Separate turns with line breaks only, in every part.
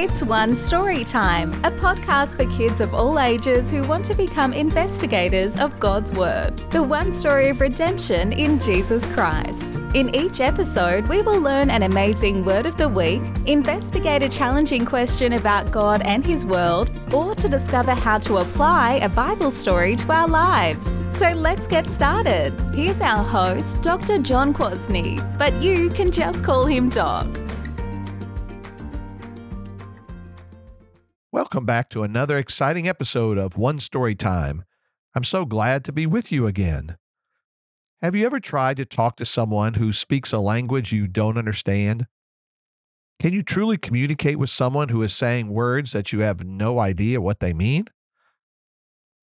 It's One Story Time, a podcast for kids of all ages who want to become investigators of God's Word. The one story of redemption in Jesus Christ. In each episode, we will learn an amazing word of the week, investigate a challenging question about God and His world, or to discover how to apply a Bible story to our lives. So let's get started. Here's our host, Dr. John Kwasny, but you can just call him Doc.
Welcome back to another exciting episode of One Story Time. I'm so glad to be with you again. Have you ever tried to talk to someone who speaks a language you don't understand? Can you truly communicate with someone who is saying words that you have no idea what they mean?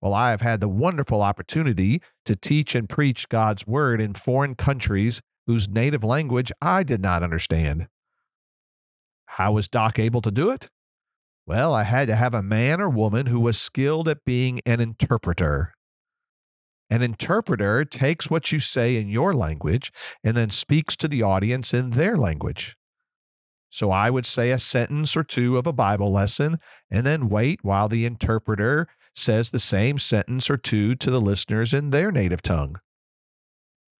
Well, I have had the wonderful opportunity to teach and preach God's Word in foreign countries whose native language I did not understand. How was Doc able to do it? Well, I had to have a man or woman who was skilled at being an interpreter. An interpreter takes what you say in your language and then speaks to the audience in their language. So I would say a sentence or two of a Bible lesson and then wait while the interpreter says the same sentence or two to the listeners in their native tongue.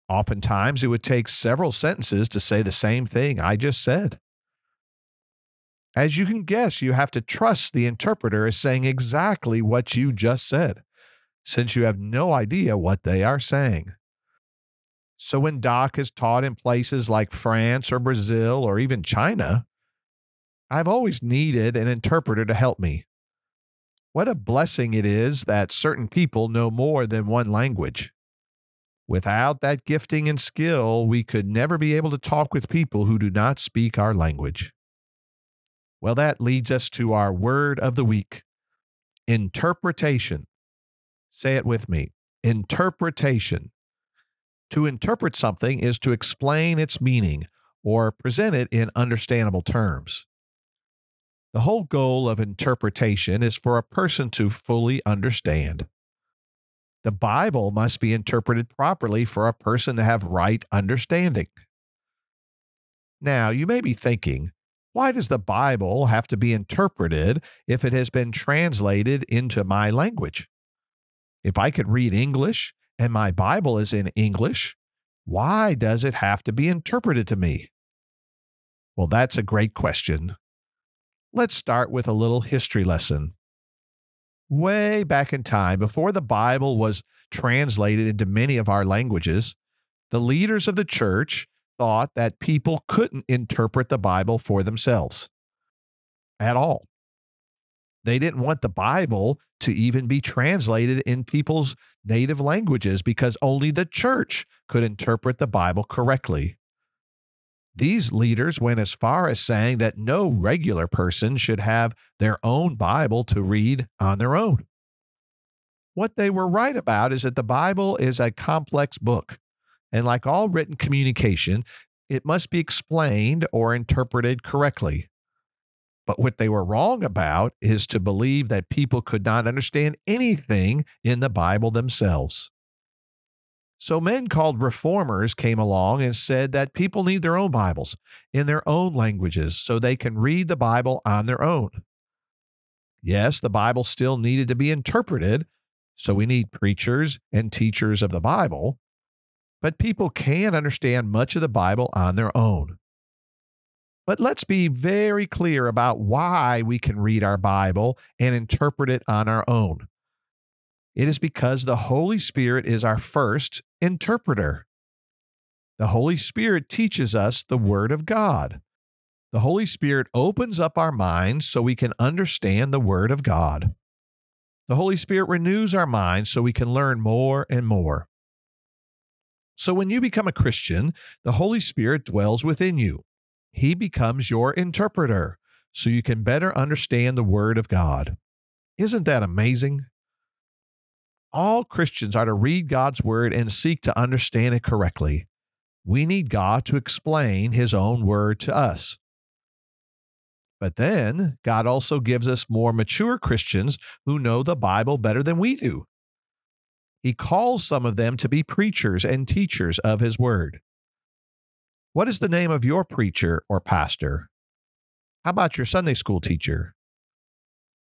Oftentimes, it would take several sentences to say the same thing I just said. As you can guess, you have to trust the interpreter is saying exactly what you just said, since you have no idea what they are saying. So when Doc is taught in places like France or Brazil or even China, I've always needed an interpreter to help me. What a blessing it is that certain people know more than one language. Without that gifting and skill, we could never be able to talk with people who do not speak our language. Well, that leads us to our word of the week interpretation. Say it with me interpretation. To interpret something is to explain its meaning or present it in understandable terms. The whole goal of interpretation is for a person to fully understand. The Bible must be interpreted properly for a person to have right understanding. Now, you may be thinking, why does the Bible have to be interpreted if it has been translated into my language? If I can read English and my Bible is in English, why does it have to be interpreted to me? Well, that's a great question. Let's start with a little history lesson. Way back in time, before the Bible was translated into many of our languages, the leaders of the church thought that people couldn't interpret the Bible for themselves at all. They didn't want the Bible to even be translated in people's native languages because only the church could interpret the Bible correctly. These leaders went as far as saying that no regular person should have their own Bible to read on their own. What they were right about is that the Bible is a complex book and like all written communication, it must be explained or interpreted correctly. But what they were wrong about is to believe that people could not understand anything in the Bible themselves. So men called reformers came along and said that people need their own Bibles in their own languages so they can read the Bible on their own. Yes, the Bible still needed to be interpreted, so we need preachers and teachers of the Bible, but people can understand much of the Bible on their own. But let's be very clear about why we can read our Bible and interpret it on our own. It is because the Holy Spirit is our first interpreter. The Holy Spirit teaches us the Word of God. The Holy Spirit opens up our minds so we can understand the Word of God. The Holy Spirit renews our minds so we can learn more and more. So when you become a Christian, the Holy Spirit dwells within you. He becomes your interpreter so you can better understand the Word of God. Isn't that amazing? All Christians are to read God's Word and seek to understand it correctly. We need God to explain His own Word to us. But then, God also gives us more mature Christians who know the Bible better than we do. He calls some of them to be preachers and teachers of his word. What is the name of your preacher or pastor? How about your Sunday school teacher?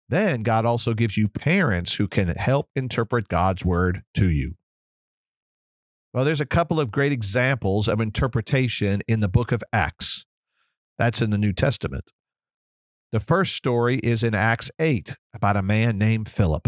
Then God also gives you parents who can help interpret God's word to you. Well, there's a couple of great examples of interpretation in the book of Acts. That's in the New Testament. The first story is in Acts 8 about a man named Philip.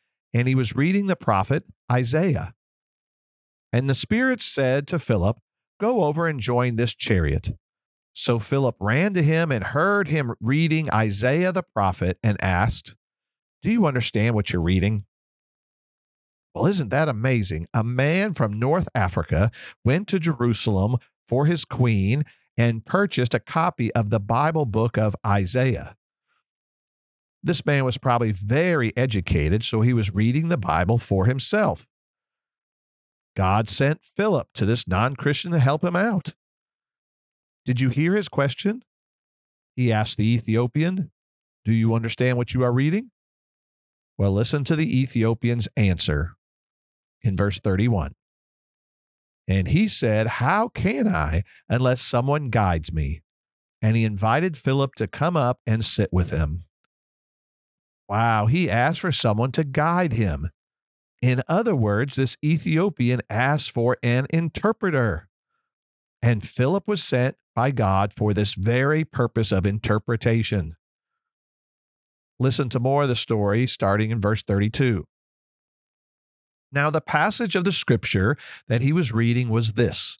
and he was reading the prophet Isaiah. And the Spirit said to Philip, Go over and join this chariot. So Philip ran to him and heard him reading Isaiah the prophet and asked, Do you understand what you're reading? Well, isn't that amazing? A man from North Africa went to Jerusalem for his queen and purchased a copy of the Bible book of Isaiah. This man was probably very educated, so he was reading the Bible for himself. God sent Philip to this non Christian to help him out. Did you hear his question? He asked the Ethiopian, Do you understand what you are reading? Well, listen to the Ethiopian's answer in verse 31. And he said, How can I unless someone guides me? And he invited Philip to come up and sit with him. Wow, he asked for someone to guide him. In other words, this Ethiopian asked for an interpreter. And Philip was sent by God for this very purpose of interpretation. Listen to more of the story starting in verse 32. Now, the passage of the scripture that he was reading was this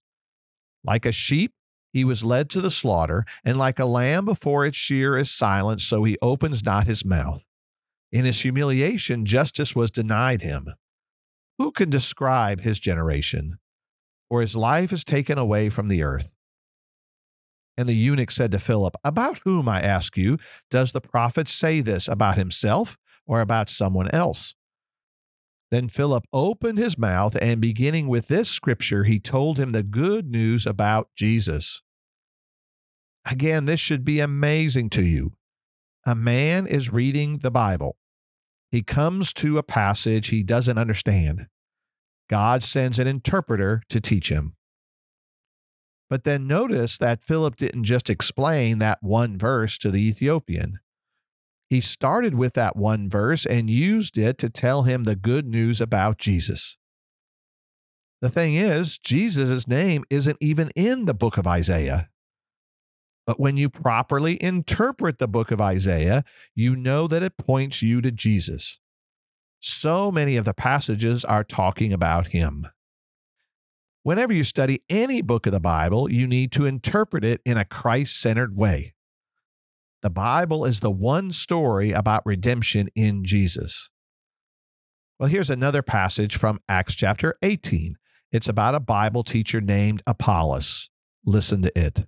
Like a sheep, he was led to the slaughter, and like a lamb before its shear is silent, so he opens not his mouth. In his humiliation, justice was denied him. Who can describe his generation? For his life is taken away from the earth. And the eunuch said to Philip, About whom, I ask you, does the prophet say this, about himself or about someone else? Then Philip opened his mouth, and beginning with this scripture, he told him the good news about Jesus. Again, this should be amazing to you. A man is reading the Bible. He comes to a passage he doesn't understand. God sends an interpreter to teach him. But then notice that Philip didn't just explain that one verse to the Ethiopian. He started with that one verse and used it to tell him the good news about Jesus. The thing is, Jesus' name isn't even in the book of Isaiah. But when you properly interpret the book of Isaiah, you know that it points you to Jesus. So many of the passages are talking about him. Whenever you study any book of the Bible, you need to interpret it in a Christ centered way. The Bible is the one story about redemption in Jesus. Well, here's another passage from Acts chapter 18. It's about a Bible teacher named Apollos. Listen to it.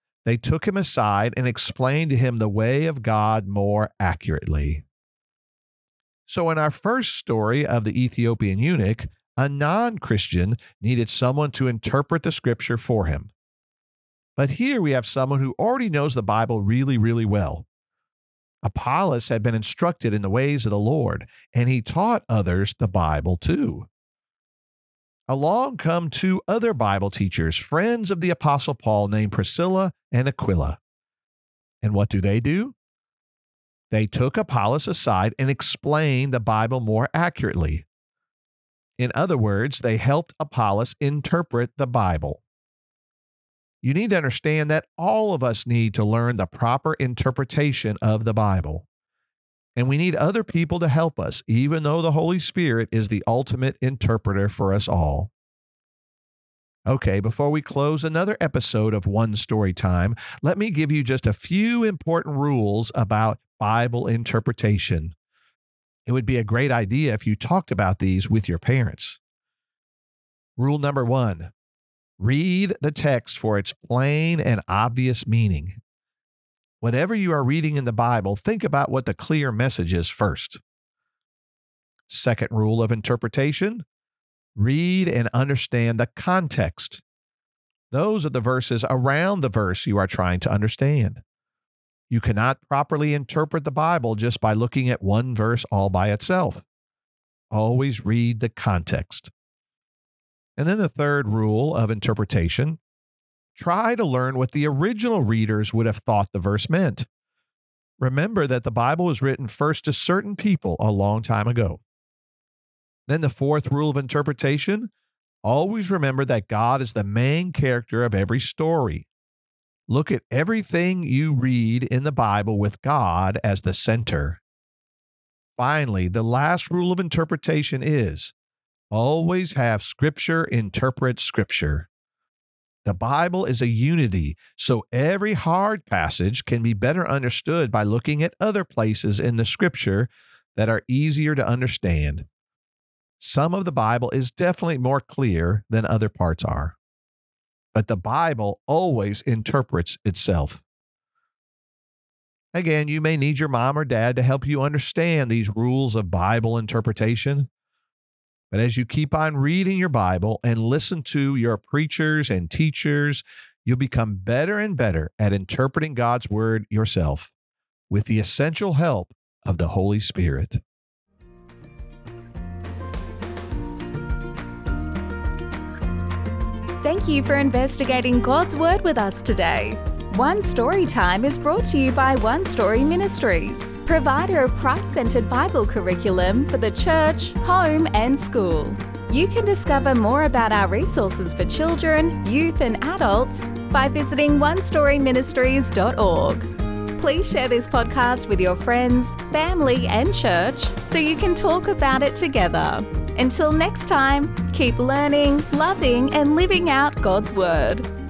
they took him aside and explained to him the way of God more accurately. So, in our first story of the Ethiopian eunuch, a non Christian needed someone to interpret the scripture for him. But here we have someone who already knows the Bible really, really well. Apollos had been instructed in the ways of the Lord, and he taught others the Bible too. Along come two other Bible teachers, friends of the Apostle Paul, named Priscilla and Aquila. And what do they do? They took Apollos aside and explained the Bible more accurately. In other words, they helped Apollos interpret the Bible. You need to understand that all of us need to learn the proper interpretation of the Bible. And we need other people to help us, even though the Holy Spirit is the ultimate interpreter for us all. Okay, before we close another episode of One Story Time, let me give you just a few important rules about Bible interpretation. It would be a great idea if you talked about these with your parents. Rule number one read the text for its plain and obvious meaning. Whenever you are reading in the Bible, think about what the clear message is first. Second rule of interpretation read and understand the context. Those are the verses around the verse you are trying to understand. You cannot properly interpret the Bible just by looking at one verse all by itself. Always read the context. And then the third rule of interpretation try to learn what the original readers would have thought the verse meant. Remember that the Bible was written first to certain people a long time ago. Then the fourth rule of interpretation always remember that God is the main character of every story. Look at everything you read in the Bible with God as the center. Finally, the last rule of interpretation is always have Scripture interpret Scripture. The Bible is a unity, so every hard passage can be better understood by looking at other places in the Scripture that are easier to understand. Some of the Bible is definitely more clear than other parts are, but the Bible always interprets itself. Again, you may need your mom or dad to help you understand these rules of Bible interpretation. But as you keep on reading your Bible and listen to your preachers and teachers, you'll become better and better at interpreting God's word yourself with the essential help of the Holy Spirit.
Thank you for investigating God's Word with us today. One Story Time is brought to you by One Story Ministries, provider of Christ centered Bible curriculum for the church, home, and school. You can discover more about our resources for children, youth, and adults by visiting onestoryministries.org. Please share this podcast with your friends, family, and church so you can talk about it together. Until next time, keep learning, loving, and living out God's Word.